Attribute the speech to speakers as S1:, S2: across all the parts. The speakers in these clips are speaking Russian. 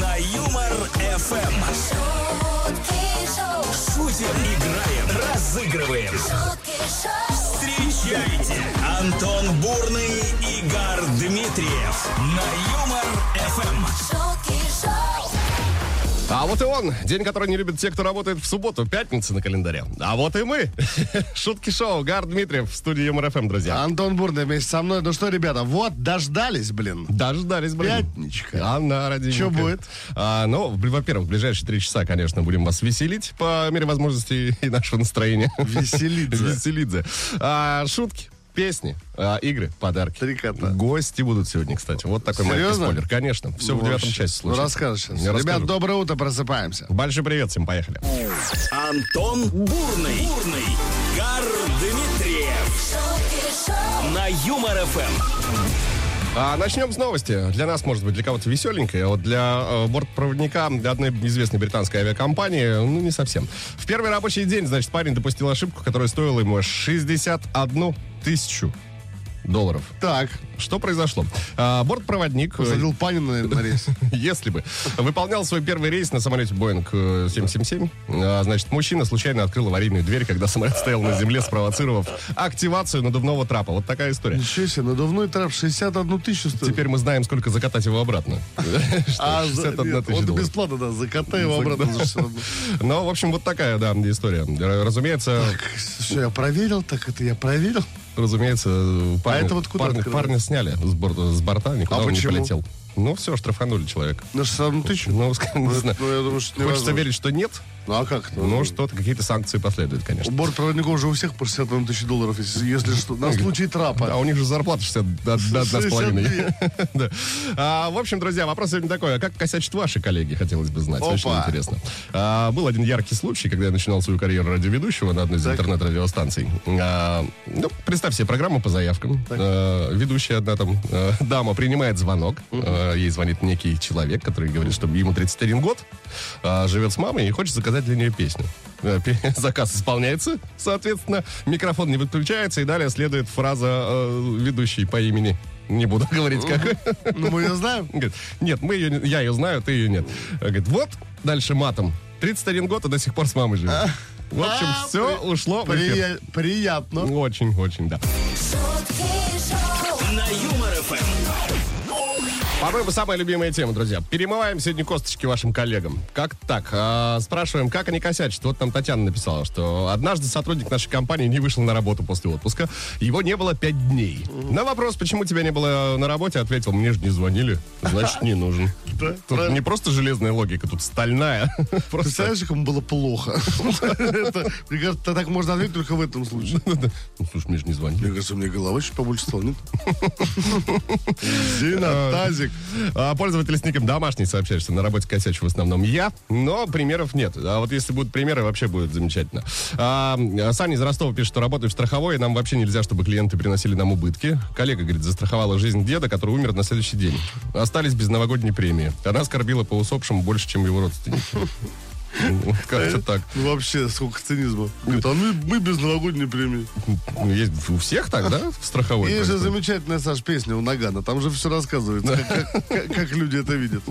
S1: На Юмор ФМ.
S2: шоу,
S1: Шутим, играем, разыгрываем. Встречайте Антон Бурный, Игорь Дмитриев на Юмор ФМ.
S3: А вот и он, день, который не любят те, кто работает в субботу, пятница на календаре. А вот и мы. Шутки шоу, Игорь Дмитриев в студии Юмор ФМ, друзья.
S4: Антон Бурный вместе со мной. Ну что, ребята, вот дождались, блин.
S3: Дождались, блин.
S4: Пятничка.
S3: Анна родинка.
S4: Чё будет?
S3: А, ну, во-первых, в ближайшие три часа, конечно, будем вас веселить по мере возможности и нашего настроения.
S4: Веселидзе.
S3: Веселидзе. А, шутки, песни, а, игры, подарки.
S4: Три кота.
S3: Гости будут сегодня, кстати. Вот такой маленький спойлер. Конечно. Все в
S4: Ну,
S3: девятом
S4: вообще.
S3: части
S4: Ну,
S3: случится.
S4: расскажешь сейчас.
S3: Я
S4: Ребят,
S3: расскажу.
S4: доброе утро, просыпаемся.
S3: Большой привет всем, поехали.
S1: Антон Бурный, Бурный, Игорь Дмитриев на Юмор ФМ.
S3: А, начнем с новости. Для нас, может быть, для кого-то веселенькая, а вот для э, бортпроводника одной известной британской авиакомпании, ну, не совсем. В первый рабочий день, значит, парень допустил ошибку, которая стоила ему 61 тысячу долларов.
S4: Так,
S3: Что произошло? А, бортпроводник... э,
S4: посадил Панина на, на рейс.
S3: Если бы. Выполнял свой первый рейс на самолете Boeing э, 777. А, значит, мужчина случайно открыл аварийную дверь, когда самолет стоял на земле, спровоцировав активацию надувного трапа. Вот такая история.
S4: Ничего себе, надувной трап 61 тысячу стоит.
S3: Теперь мы знаем, сколько закатать его обратно.
S4: а,
S3: Что,
S4: за,
S3: 61
S4: нет, он бесплатно, да, закатай его обратно за 61.
S3: Ну, в общем, вот такая, да, история. Разумеется,
S4: Все, я проверил, так это я проверил.
S3: Разумеется, парня,
S4: это вот куда
S3: парня, парня сняли с, борта, с борта, никуда
S4: А
S3: он не
S4: почему?
S3: полетел. Ну, все, штрафанули человека.
S4: На 61 тысячу?
S3: Ну, не знаю.
S4: Ну, я думаю, что
S3: Хочется верить, что нет,
S4: Ну, а как?
S3: но что-то, какие-то санкции последуют, конечно.
S4: бортпроводников уже у всех по 61 тысячи долларов, если, если что, на случай трапа.
S3: А у них же зарплата 61,5.
S4: 62.
S3: Да. А, В общем, друзья, вопрос сегодня такой. А как косячат ваши коллеги, хотелось бы знать. Очень интересно. А, Был один яркий случай, когда я начинал свою карьеру радиоведущего на одной из интернет-радиостанций. А, Ну, представь себе программу по заявкам. А, Ведущая одна там а, дама принимает звонок. А, Ей звонит некий человек, который говорит, что ему 31 год, а, живет с мамой и хочет заказать для нее песню. Э, Заказ исполняется, соответственно, микрофон не выключается, и далее следует фраза э, ведущей по имени. Не буду говорить, как.
S4: Ну, мы ее знаем.
S3: Говорит, нет, мы ее, я ее знаю, ты ее нет. Говорит, вот, дальше матом. 31 год, и до сих пор с мамой живет. В общем,
S4: А,
S3: все
S4: при-
S3: ушло в эфир.
S4: Прия- Приятно.
S3: Очень, очень, да.
S2: шутки шоу,
S1: На Юмор ФМ.
S3: По-моему, самая любимая тема, друзья. Перемываем сегодня косточки вашим коллегам. Как так? А, спрашиваем, как они косячат. Вот там Татьяна написала, что однажды сотрудник нашей компании не вышел на работу после отпуска. Его не было пять дней. На вопрос, почему тебя не было на работе, ответил, мне же не звонили. Значит, не нужен. Тут не просто железная логика, тут стальная.
S4: Представляешь, как ему было плохо? Мне кажется, так можно ответить только в этом случае.
S3: Ну, слушай, мне же не звонили.
S4: Мне кажется, мне голова чуть побольше стала, нет? Зина, тазик.
S3: А, Пользователи с ником домашний сообщают, что на работе косячу в основном я, но примеров нет. А вот если будут примеры, вообще будет замечательно. А, Саня из Ростова пишет, что работаю в страховой, и нам вообще нельзя, чтобы клиенты приносили нам убытки. Коллега, говорит, застраховала жизнь деда, который умер на следующий день. Остались без новогодней премии. Она оскорбила по усопшим больше, чем его родственники. Как-то так.
S4: Ну, вообще, сколько цинизма. Говорит, а мы, мы без новогодней премии.
S3: Ну, Есть у всех так, да, в страховой?
S4: Есть же замечательная, Саш, песня у Нагана. Там же все рассказывается, как, как- как люди это видят.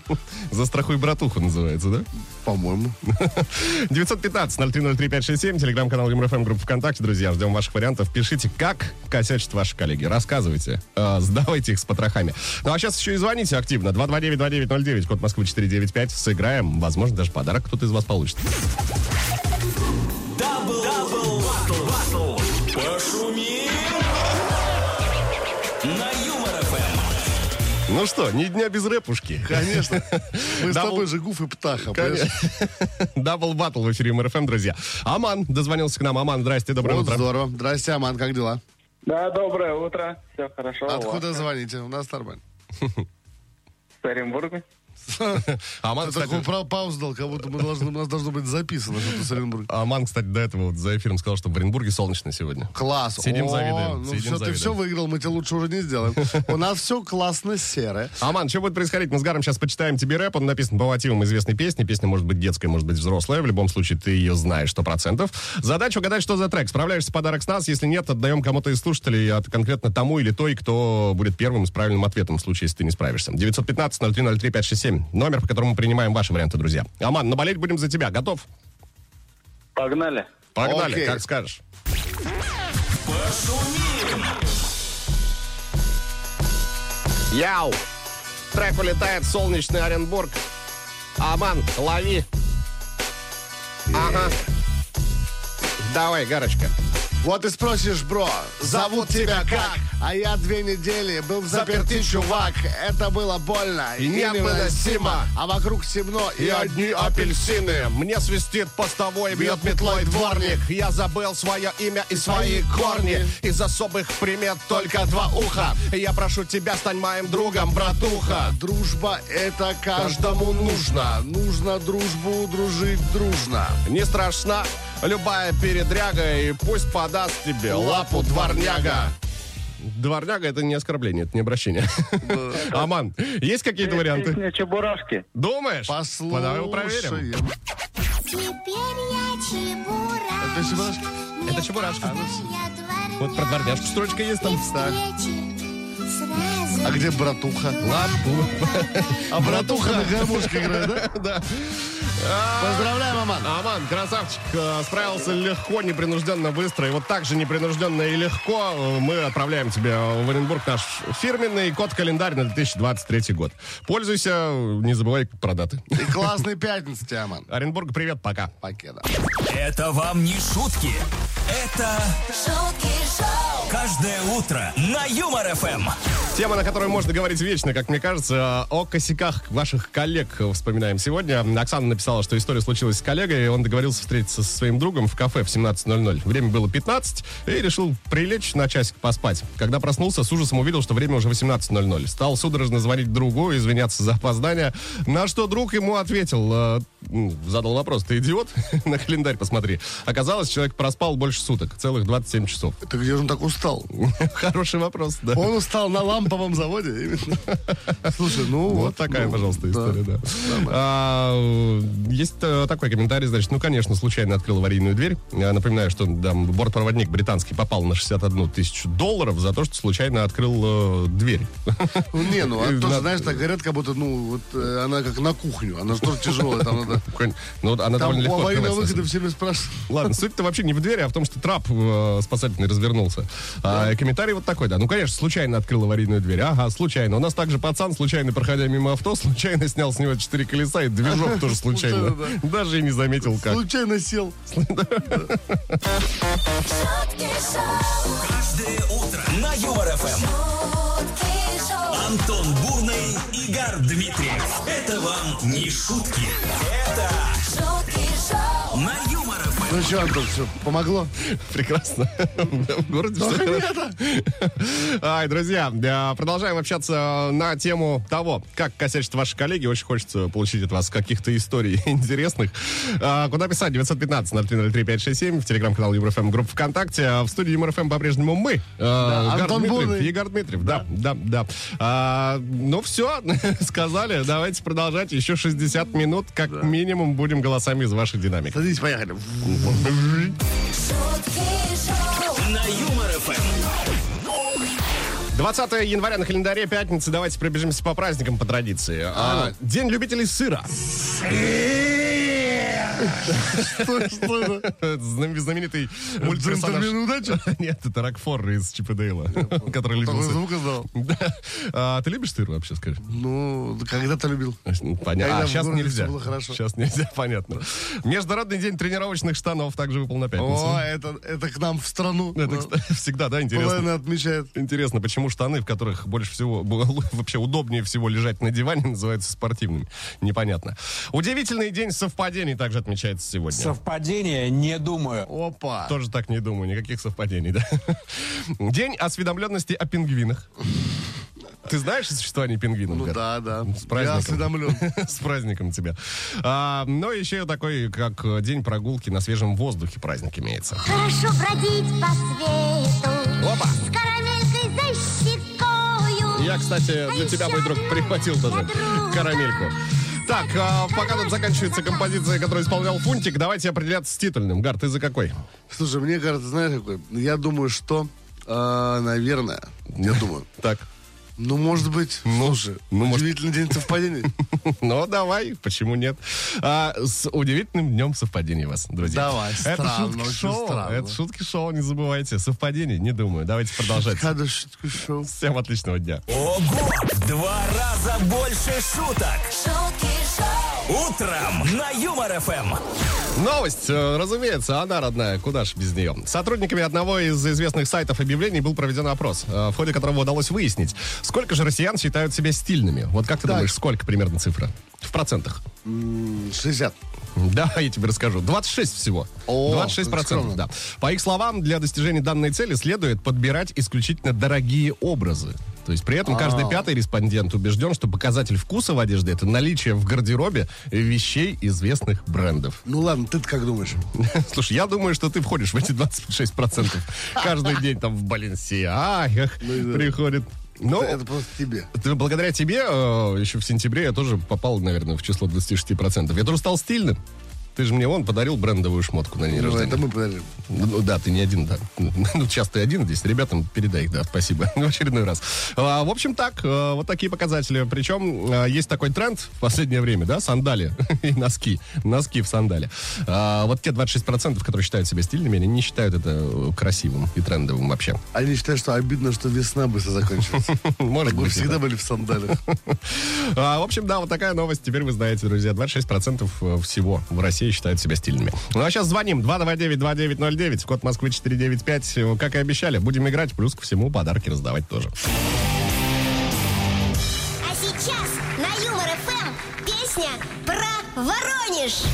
S3: «Застрахуй братуху» называется, да?
S4: По-моему.
S3: 915-0303-567, телеграм-канал ЮморФМ, группа ВКонтакте. Друзья, ждем ваших вариантов. Пишите, как косячат ваши коллеги. Рассказывайте. э, сдавайте их с потрохами. Ну, а сейчас еще и звоните активно. 229-2909, код Москвы 495. Сыграем. Возможно, даже подарок кто-то из вас получит.
S1: Double, double, battle, battle. Пошумим. На Юмор ФМ.
S3: Ну что, ни дня без рэпушки.
S4: Конечно. Мы с тобой же Гуф и Птаха. понимаешь?
S3: Double battle в эфире Юмор ФМ, друзья. Аман дозвонился к нам. Аман, здрасте, доброе
S4: Вот
S3: утро.
S4: здорово. Здрасте, Аман, как дела?
S5: Да, доброе утро. Все хорошо. у
S4: Откуда
S5: вас?
S4: звоните? У нас нормально.
S5: С Оренбурга.
S3: Аман, кстати,
S4: пра- паузу дал, как будто мы должны, у нас должно быть записано, что ты с Оренбурга.
S3: Аман, кстати, до этого вот за эфиром сказал, что в Оренбурге солнечно сегодня.
S4: Класс.
S3: Сидим, завидуем,
S4: Ну все, ты все выиграл, мы тебе лучше уже не сделаем. У нас все классно серое.
S3: Аман, что будет происходить? Мы с Гаром сейчас почитаем тебе рэп. Он написан по мотивам известной песни. Песня может быть детская, может быть взрослая. В любом случае, ты ее знаешь 100%. Задача угадать, что за трек. Справляешься подарок с нас. Если нет, отдаем кому-то из слушателей, от конкретно тому или той, кто будет первым с правильным ответом, в случае, если ты не справишься. 915-0303-567. Номер, по которому мы принимаем ваши варианты, друзья. Аман, наболеть будем за тебя. Готов?
S5: Погнали.
S3: Погнали,
S4: Окей.
S3: как скажешь. Яу! Трек улетает в солнечный Оренбург. Аман, лови. Ага. Давай, Гарочка.
S4: Вот ты спросишь, бро, зовут тебя как? А я две недели был в заперти, чувак. Это было больно
S3: И невыносимо.
S4: А вокруг темно
S3: И одни апельсины. Мне свистит постовой, бьет метлой дворник. Я забыл свое имя и свои корни. Из особых примет только два уха. Я прошу тебя, стань моим другом, братуха.
S4: Дружба это каждому нужно. Нужно дружбу дружить дружно.
S3: Не страшна любая передряга, и пусть подаст тебе лапу дворняга. Дворняга это не оскорбление, это не обращение. Аман, есть какие-то варианты?
S5: Чебурашки.
S3: Думаешь?
S4: Послушаем.
S3: Давай его проверим.
S2: Теперь я чебурашка.
S4: Это Чебурашка?
S3: Это Чебурашка.
S2: Я
S3: Вот про дворняжку строчка есть там.
S2: сразу.
S4: А где братуха?
S3: Лапу.
S4: А братуха на гармошке играет, да?
S3: Да.
S4: Поздравляем, Аман.
S3: Аман, красавчик, э, справился легко, непринужденно, быстро. И вот так же непринужденно и легко мы отправляем тебе в Оренбург наш фирменный код-календарь на 2023 год. Пользуйся, не забывай про даты.
S4: И классной пятницы тебе, Аман.
S3: Оренбург, привет, пока.
S4: Покеда.
S1: Это вам не шутки. Это
S2: Шутки шоу.
S1: каждое утро на Юмор ФМ.
S3: Тема, на которой можно говорить вечно, как мне кажется, о косяках ваших коллег вспоминаем сегодня. Оксана написала, что история случилась с коллегой, и он договорился встретиться со своим другом в кафе в 17.00. Время было 15, и решил прилечь на часик поспать. Когда проснулся, с ужасом увидел, что время уже 18.00. Стал судорожно звонить другу, извиняться за опоздание, на что друг ему ответил, э, задал вопрос, ты идиот? на календарь посмотри. Оказалось, человек проспал больше суток, целых 27 часов.
S4: Ты где же он так устал?
S3: Хороший вопрос, да.
S4: Он устал на ламповом заводе. именно. Слушай, ну
S3: Вот
S4: вот.
S3: такая,
S4: ну,
S3: пожалуйста,
S4: да.
S3: история, да. А, есть э, такой комментарий, значит, ну, конечно, случайно открыл аварийную дверь. Я напоминаю, что там бортпроводник британский попал на 61 тысячу долларов за то, что случайно открыл э, дверь.
S4: Ну, не, ну, а
S3: на-
S4: знаешь, так говорят, как будто, ну, вот э, она как на кухню. Она же тоже тяжелая, там.
S3: Ну, вот она
S4: Там
S3: довольно легко
S4: аварийного
S3: открывается, на
S4: выхода
S3: деле.
S4: всеми спрашивают.
S3: Ладно, суть-то вообще не в двери, а в том, что трап э, спасательный развернулся. А, комментарий вот такой, да. Ну, конечно, случайно открыл аварийную дверь. Ага, случайно. У нас также пацан, случайно проходя мимо авто, случайно снял с него четыре колеса, и движок тоже случайно. Даже и не заметил, как.
S4: Случайно сел.
S1: Каждое утро на Юмор. Антон Бурный, Игорь Дмитриев. Это вам не шутки. Это
S2: Шутки шоу.
S4: Ну что, Антон, все, помогло?
S3: Прекрасно. В городе все. Ай, друзья, продолжаем общаться на тему того, как косячат ваши коллеги. Очень хочется получить от вас каких-то историй интересных. А, Куда писать? 915 0303 567 в телеграм-канал ЮморФМ, группа ВКонтакте. А В студии ЮморФМ по-прежнему мы. э, Гар
S4: Антон
S3: Дмитриев. Игорь Дмитриев. Да, да, да. А, Ну все, сказали. Давайте продолжать. Еще 60 минут, как минимум, будем голосами из ваших динамик.
S4: Садись, поехали.
S1: На Юмор ФМ.
S3: 20 января на календаре пятница. Давайте пробежимся по праздникам по традиции. А, День любителей сыра.
S4: Что что это?
S3: Знам- Знаменитый мультперсонаж.
S4: Удачи?
S3: Нет, это Рокфор из Чипа Дейла, который любил
S4: Такой
S3: сыр.
S4: звук издал.
S3: Да. А, Ты любишь сыр вообще, скажи?
S4: Ну, когда-то любил.
S3: Ну, Понятно. А сейчас нельзя.
S4: всё было хорошо.
S3: Сейчас нельзя, понятно. Международный день тренировочных штанов также выпал на пятницу.
S4: О, это, это к нам в страну.
S3: Это, кстати, всегда, да, интересно.
S4: Половина отмечает.
S3: Интересно, почему штаны, в которых больше всего, вообще удобнее всего лежать на диване, называются спортивными. Непонятно. Удивительный день совпадений также отмечается сегодня.
S6: Совпадение, не думаю.
S4: Опа.
S3: Тоже так не думаю, никаких совпадений, да. День осведомленности о пингвинах. Ты знаешь о существовании пингвинов?
S4: Ну да, да.
S3: С
S4: Я
S3: праздником.
S4: осведомлен.
S3: С праздником тебя. А, но еще такой, как день прогулки на свежем воздухе праздник имеется.
S7: Хорошо бродить по свету
S3: Опа!
S7: С карамелькой за щекою
S3: Я, кстати, для тебя, мой друг, прихватил тоже карамельку. Так, а, пока тут заканчивается композиция, которую исполнял Фунтик, давайте определяться с титульным. Гар, ты за какой?
S4: Слушай, мне кажется, знаешь, какой? Я думаю, что, э, наверное, я думаю,
S3: Так,
S4: ну, может быть, слушай,
S3: ну, может-
S4: удивительный день совпадений.
S3: ну давай, почему нет? А, с удивительным днем совпадений вас, друзья.
S4: Давай,
S3: Это
S4: странно,
S3: шутки шоу,
S4: странно.
S3: это шутки шоу, не забывайте. Совпадений, не думаю. Давайте продолжать.
S4: Надо шутку шоу.
S3: Всем отличного дня.
S1: Ого! Два раза больше шуток.
S2: шутки
S1: Утром на Юмор ФМ.
S3: Новость, э, разумеется, она родная, куда ж без нее. Сотрудниками одного из известных сайтов объявлений был проведен опрос, э, в ходе которого удалось выяснить, сколько же россиян считают себя стильными. Вот как ты
S4: Так.
S3: думаешь, сколько примерно цифра? В процентах.
S4: М, 60.
S3: Да, я тебе расскажу. 26 всего.
S4: О,
S3: 26 процентов, да. По их словам, для достижения данной цели следует подбирать исключительно дорогие образы. То есть при этом каждый
S4: А.
S3: пятый респондент убежден, что показатель вкуса в одежде это наличие в гардеробе вещей известных брендов.
S4: Ну ладно, ты как думаешь?
S3: Слушай, я думаю, что ты входишь в эти 26%. Каждый день там в Баленсиагах
S4: Ну
S3: приходит. Ну,
S4: Это просто тебе.
S3: ты- благодаря тебе э, еще в сентябре я тоже попал, наверное, в число 26%. Я тоже стал стильным. Ты же мне он подарил брендовую шмотку на день
S4: Ну,
S3: рождения.
S4: это мы подарим.
S3: Ну да, ты не один, да. Ну, часто ты один здесь. Ребятам передай их, да, спасибо. В очередной раз. А, в общем, так, э, вот такие показатели. Причем э, есть такой тренд в последнее время, да, сандали и носки. Носки в сандале. А, вот те 26%, которые считают себя стильными, они не считают это э, красивым и трендовым вообще.
S4: Они считают, что обидно, что весна быстро закончилась.
S3: Может
S4: Мы
S3: быть, и
S4: всегда были в сандалях.
S3: А, в общем, да, вот такая новость. Теперь вы знаете, друзья. 26% всего в России считают себя стильными. Ну, а сейчас звоним. 229-2909, код Москвы 495. Как и обещали, будем играть. Плюс ко всему подарки раздавать тоже.
S7: А сейчас на Юмор ФМ Песня про Воронеж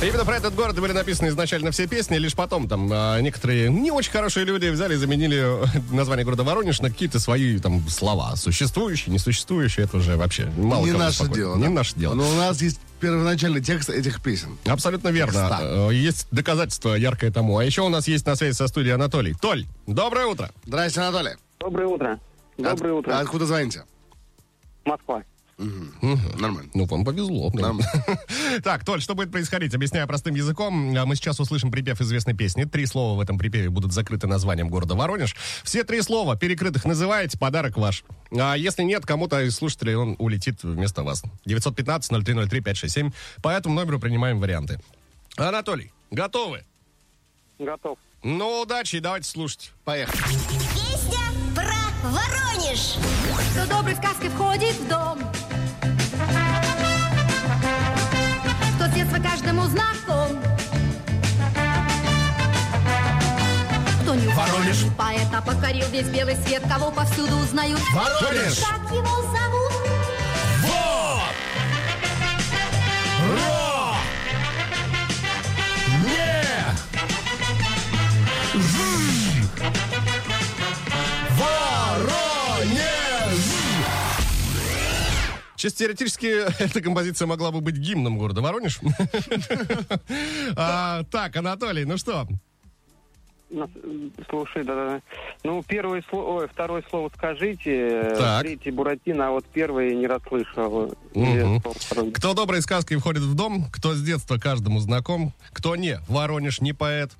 S3: Именно про этот город были написаны изначально все песни, лишь потом там а, некоторые не очень хорошие люди взяли и заменили название города Воронеж на какие-то свои там слова. Существующие, несуществующие, это уже вообще мало
S4: Не наше
S3: беспокоит.
S4: дело.
S3: Не
S4: да.
S3: наше дело.
S4: Но у нас есть первоначальный текст этих песен.
S3: Абсолютно верно.
S4: Текста.
S3: Э, Есть доказательства яркое тому. А еще у нас есть на связи со студией Анатолий. Толь, доброе утро.
S4: Здрасте, Анатолий.
S5: Доброе утро. Доброе
S4: От-
S5: утро.
S4: Откуда звоните?
S5: Москва.
S4: Нормально.
S3: Ну, вам повезло. да.
S4: Нам-
S3: Так, Толь, что будет происходить? Объясняю простым языком. А Мы сейчас услышим припев известной песни. Три слова в этом припеве будут закрыты названием города Воронеж. Все три слова перекрытых называете, подарок ваш. А если нет, кому-то из слушателей он улетит вместо вас. 915-0303-567. По этому номеру принимаем варианты. Анатолий, готовы?
S5: Готов.
S3: Ну, удачи и давайте слушать.
S4: Поехали.
S7: Песня про Воронеж
S2: кто доброй сказкой входит в дом. Детства каждому знаком. Кто не.
S3: Воронеж.
S2: Поэта покорил весь белый свет, кого повсюду узнают.
S3: Воронеж.
S2: Как его зовут?
S3: Чисто теоретически, эта композиция могла бы быть гимном города Воронеж. А, Так, Анатолий, ну что?
S5: Нас- Слушай, да, да. Ну, первое слово, ой, второе слово скажите.
S3: Так.
S5: Третий Буратино, а вот первое не расслышал. Известного.
S3: Кто доброй сказкой входит в дом, кто с детства каждому знаком, кто не, Воронеж не поэт.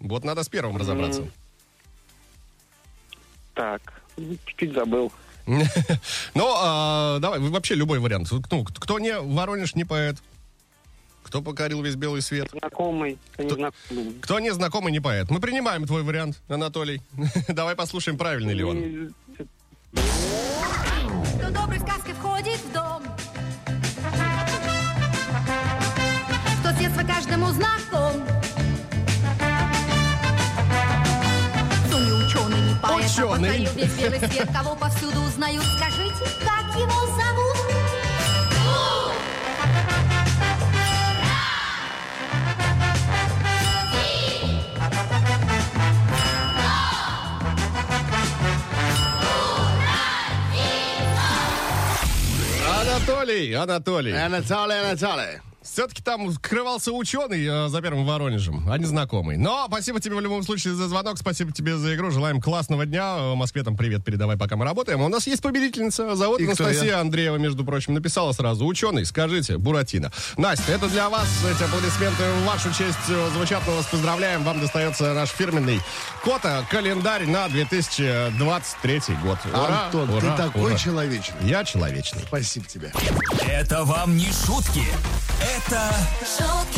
S3: Вот надо с первым разобраться.
S5: Так, чуть-чуть забыл.
S3: Ну, а, давай, вообще любой вариант. Ну, кто не, Воронеж не поэт. Кто покорил весь белый свет.
S5: Знакомый, незнакомый.
S3: Кто не знакомый, не поэт. Мы принимаем твой вариант, Анатолий. Давай послушаем, правильный ли он.
S2: Кто доброй сказкой входит в дом. Кто с детства каждому знаком. ученый. Познаю весь белый свет, кого повсюду узнают. Скажите, как его зовут?
S3: Анатолий, Анатолий.
S4: Анатолий, Анатолий.
S3: Все-таки там скрывался ученый э, за первым Воронежем, а не знакомый. Но спасибо тебе в любом случае за звонок, спасибо тебе за игру. Желаем классного дня. Э, Москве там привет передавай, пока мы работаем. А у нас есть победительница. Зовут
S4: И
S3: Анастасия
S4: я?
S3: Андреева, между прочим. Написала сразу. Ученый, скажите, Буратино. Настя, это для вас. Эти аплодисменты в вашу честь э, звучат. Мы вас поздравляем. Вам достается наш фирменный кота календарь на 2023 год. Ура,
S4: Антон,
S3: ура,
S4: ты такой
S3: ура.
S4: человечный.
S3: Я человечный.
S4: Спасибо тебе.
S1: Это вам не шутки. Это
S7: шутки шоу,
S1: каждое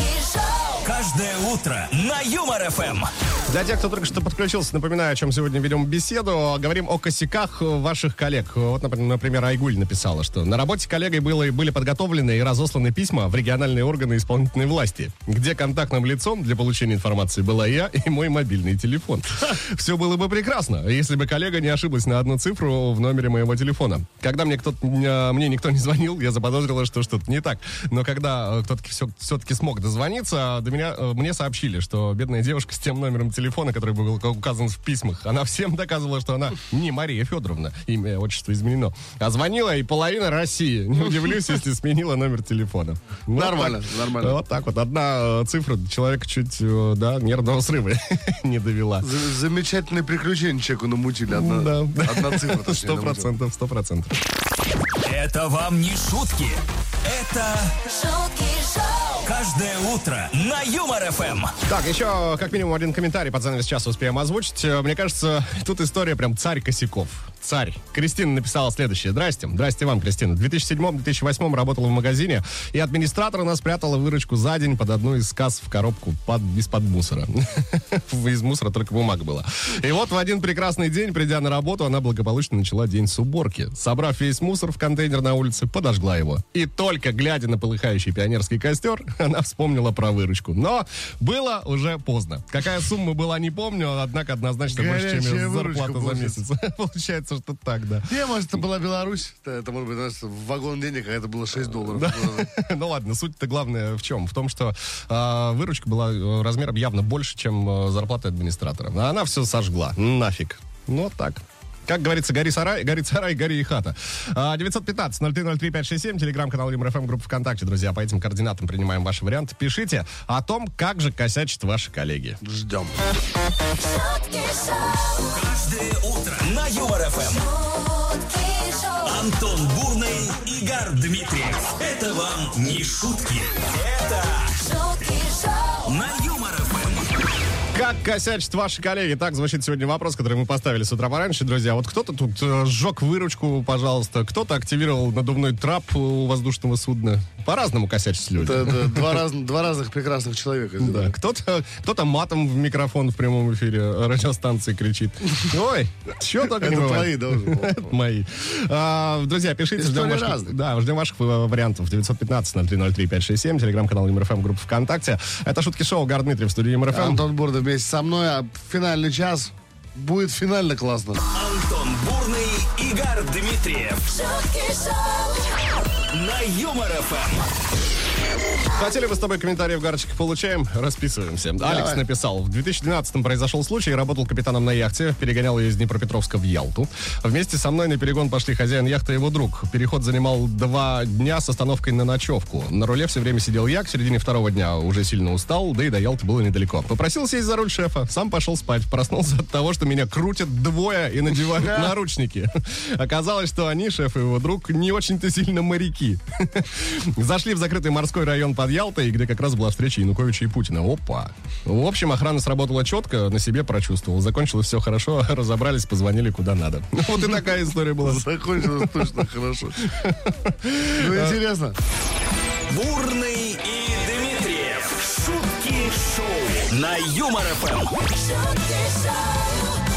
S1: утро на Юмор ФМ.
S3: Для тех, кто только что подключился, напоминаю, о чем сегодня ведем беседу. Говорим о косяках ваших коллег. Вот, например, Айгуль написала, что на работе коллегой было, были подготовлены и разосланы письма в региональные органы исполнительной власти, где контактным лицом для получения информации была я и мой мобильный телефон. Все было бы прекрасно, если бы коллега не ошиблась на одну цифру в номере моего телефона. Когда мне, кто мне никто не звонил, я заподозрила, что что-то не так. Но когда э, кто-то все, все-таки смог дозвониться, до меня, э, мне сообщили, что бедная девушка с тем номером телефона, который был указан в письмах, она всем доказывала, что она не Мария Федоровна, имя, отчество изменено, а звонила и половина России. Не удивлюсь, если сменила номер телефона. Вот
S4: Нормально,
S3: так.
S4: нормально.
S3: Вот так вот. Одна э, цифра человека чуть, э, да, нервного срыва не довела.
S4: За- Замечательное приключение человеку намутили. Одна,
S3: Да.
S4: одна цифра.
S3: Сто процентов, сто процентов.
S1: Это вам не шутки. Это
S7: шутки
S1: каждое утро на Юмор ФМ.
S3: Так, еще как минимум один комментарий под занавес часа успеем озвучить. Мне кажется, тут история прям царь косяков. Царь. Кристина написала следующее. Здрасте. Здрасте вам, Кристина. В 2007-2008 работала в магазине, и администратор она спрятала выручку за день под одну из касс в коробку под, из-под мусора. Из мусора только бумага была. И вот в один прекрасный день, придя на работу, она благополучно начала день с уборки. Собрав весь мусор в контейнер на улице, подожгла его. И только глядя на полыхающий пионерский костер, она вспомнила про выручку. Но было уже поздно. Какая сумма была, не помню, однако однозначно больше, чем зарплата за месяц.
S4: получается.
S3: Получается, что так, да.
S4: Не, может, это была Беларусь. Это, может быть, знаешь, вагон денег, а это было 6 долларов.
S3: Ну ладно, суть-то главное в чем? В том, что а, выручка была э, размером явно больше, чем э, зарплата администратора. А она все сожгла. Нафиг. Ну, так. Как говорится, гори сарай, горит сарай, гори и хата. А, 915-0303-567, телеграм-канал ЮморФМ, группа ВКонтакте, друзья. По этим координатам принимаем ваши варианты. Пишите о том, как же косячат ваши коллеги.
S4: Ждем.
S7: шутки шоу,
S1: Каждое утро на Юмор ФМ.
S7: шутки шоу,
S1: Антон Бурный, Игорь Дмитриев. Это вам не шутки. Это
S7: шутки шоу,
S1: на.
S3: Как косячат ваши коллеги? Так звучит сегодня вопрос, который мы поставили с утра пораньше, друзья. Вот кто-то тут э, сжег выручку, пожалуйста, кто-то активировал надувной трап у воздушного судна. По-разному косячат люди.
S4: Это, это два, раз- два разных прекрасных человека.
S3: Да, кто-то кто матом в микрофон в прямом эфире радиостанции кричит. Ой, что только
S4: Это твои, да?
S3: Это мои. А, друзья, пишите, ждем ваших, да, ждем ваших э, вариантов. 915-0303-567, телеграм-канал ЮморФМ, группа ВКонтакте. Это шутки шоу Гар Дмитриев в студии ЮморФМ.
S4: Антон Бурда вместе со мной, а финальный час будет финально классно.
S1: Антон Бурный, Игорь Дмитриев. На Юмор ФМ.
S3: Хотели бы с тобой комментарии в гарочках получаем? Расписываемся. Алекс написал. В 2012-м произошел случай. Работал капитаном на яхте. Перегонял ее из Днепропетровска в Ялту. Вместе со мной на перегон пошли хозяин яхты и его друг. Переход занимал два дня с остановкой на ночевку. На руле все время сидел я. К середине второго дня уже сильно устал, да и до Ялты было недалеко. Попросил сесть за руль шефа. Сам пошел спать. Проснулся от того, что меня крутят двое и надевают наручники. Оказалось, что они, шеф и его друг, не очень-то сильно моряки. Зашли в закрытый морской район под Ялтой, где как раз была встреча Януковича и Путина. Опа. В общем, охрана сработала четко, на себе прочувствовал. Закончилось все хорошо, разобрались, позвонили куда надо. Вот и такая история была.
S4: Закончилось точно хорошо. Ну, интересно.
S1: Бурный и Дмитриев. Шутки шоу на Юмор ФМ.
S7: шутки шоу,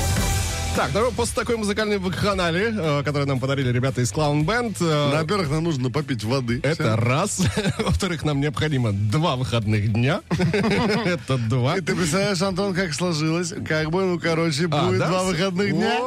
S3: Так, ну, после такой музыкальной вакханалии, э, которую нам подарили ребята из Clown Band, э,
S4: Во-первых, нам нужно попить воды.
S3: это раз. Во-вторых, нам необходимо два выходных дня. Это два.
S4: И ты представляешь, Антон, как сложилось? Как бы, ну, короче,
S3: А,
S4: будет два выходных дня.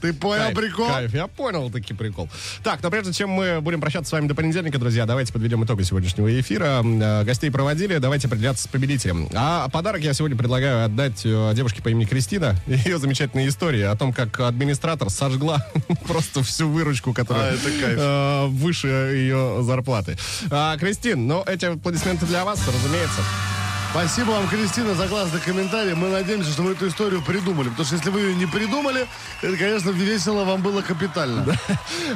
S4: Ты понял
S3: Кайф,
S4: прикол?
S3: Кайф, я понял таки прикол. Так, но прежде чем мы будем прощаться с вами до понедельника, друзья, давайте подведем итоги сегодняшнего эфира. Э, Гостей проводили, давайте определяться с победителем. А подарок я сегодня предлагаю отдать э, девушке по имени Кристина. Ее замечательная история о том, как администратор сожгла просто всю выручку, которая
S4: А,
S3: э, выше ее зарплаты. А, Кристин, ну эти аплодисменты для вас, разумеется.
S4: Спасибо вам, Кристина, за классный комментарий. Мы надеемся, что вы эту историю придумали. Потому что если вы ее не придумали, это, конечно, весело вам было капитально.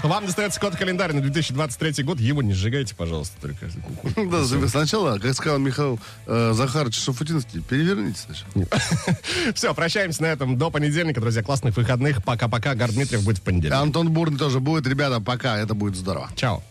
S3: Вам достается код календарь на 2023 год. Его не сжигайте, пожалуйста, только.
S4: Да, сначала, как сказал Михаил э, Захарович Шафутинский, переверните сначала.
S3: Все, прощаемся на этом до понедельника, друзья. Классных выходных. Пока-пока. Гар Дмитриев будет в понедельник.
S4: Антон Бурный тоже будет. Ребята, пока. Это будет здорово.
S3: Чао.